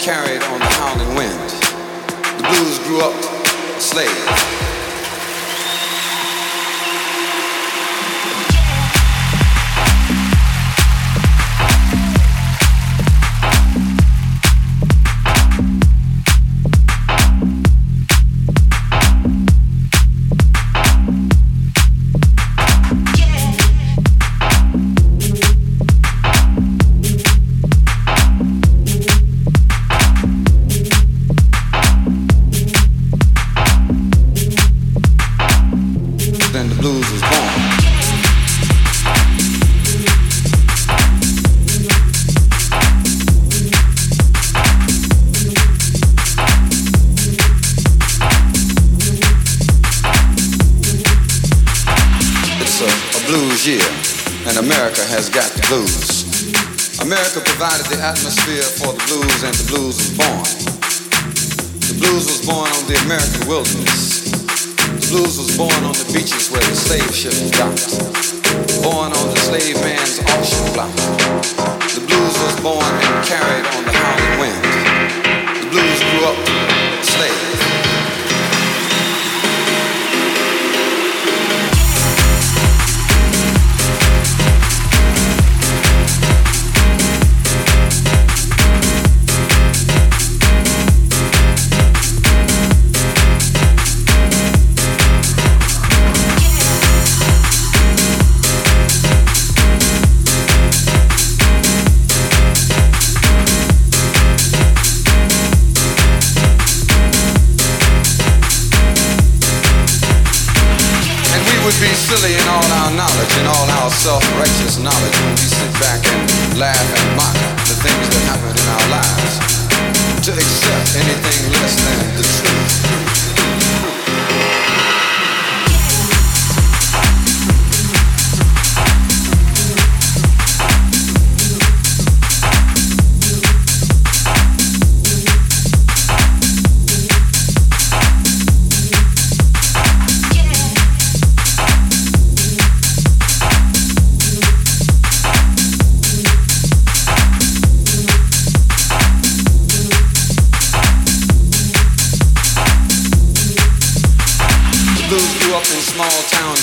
carried on the howling wind. The blues grew up a slave. The blues, and the blues was born. The blues was born on the American wilderness. The blues was born on the beaches where the slave ships docked. Born on the slave man's auction block. The blues was born and carried on the howling wind. The blues grew up slave. Silly in all our knowledge and all our self-righteous knowledge when we sit back and laugh and mock the things that happen in our lives. To accept anything less than the truth.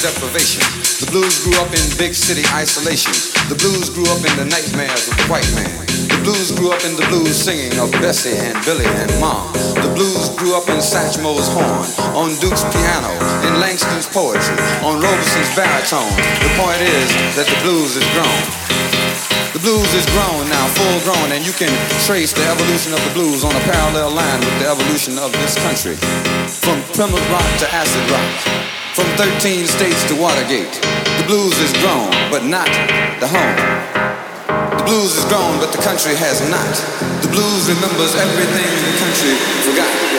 Deprivation. The blues grew up in big city isolation. The blues grew up in the nightmares of the white man. The blues grew up in the blues singing of Bessie and Billy and Ma. The blues grew up in Satchmo's horn, on Duke's piano, in Langston's poetry, on Robeson's baritone. The point is that the blues is grown. The blues is grown now, full grown, and you can trace the evolution of the blues on a parallel line with the evolution of this country. From primitive rock to acid rock. From 13 states to Watergate, the blues is grown, but not the home. The blues is grown, but the country has not. The blues remembers everything the country forgot.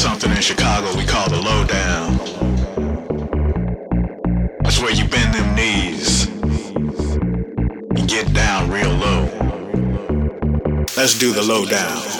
Something in Chicago we call the lowdown. That's where you bend them knees and get down real low. Let's do the lowdown.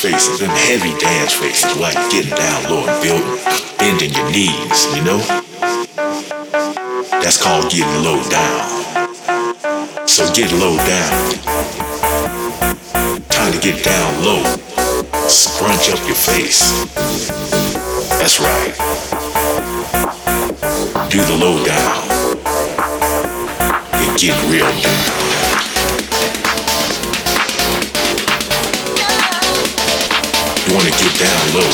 Faces, them heavy dance faces, like getting down low and building, bending your knees, you know? That's called getting low down. So get low down. Time to get down low. Scrunch up your face. That's right. Do the low down. And get real down. To get down low.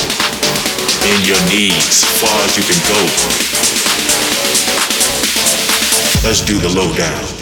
Bend your knees far as you can go. Let's do the low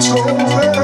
丑闻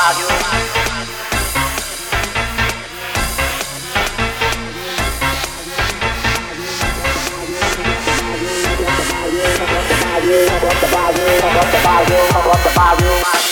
radio About the volume, about the volume, about the volume.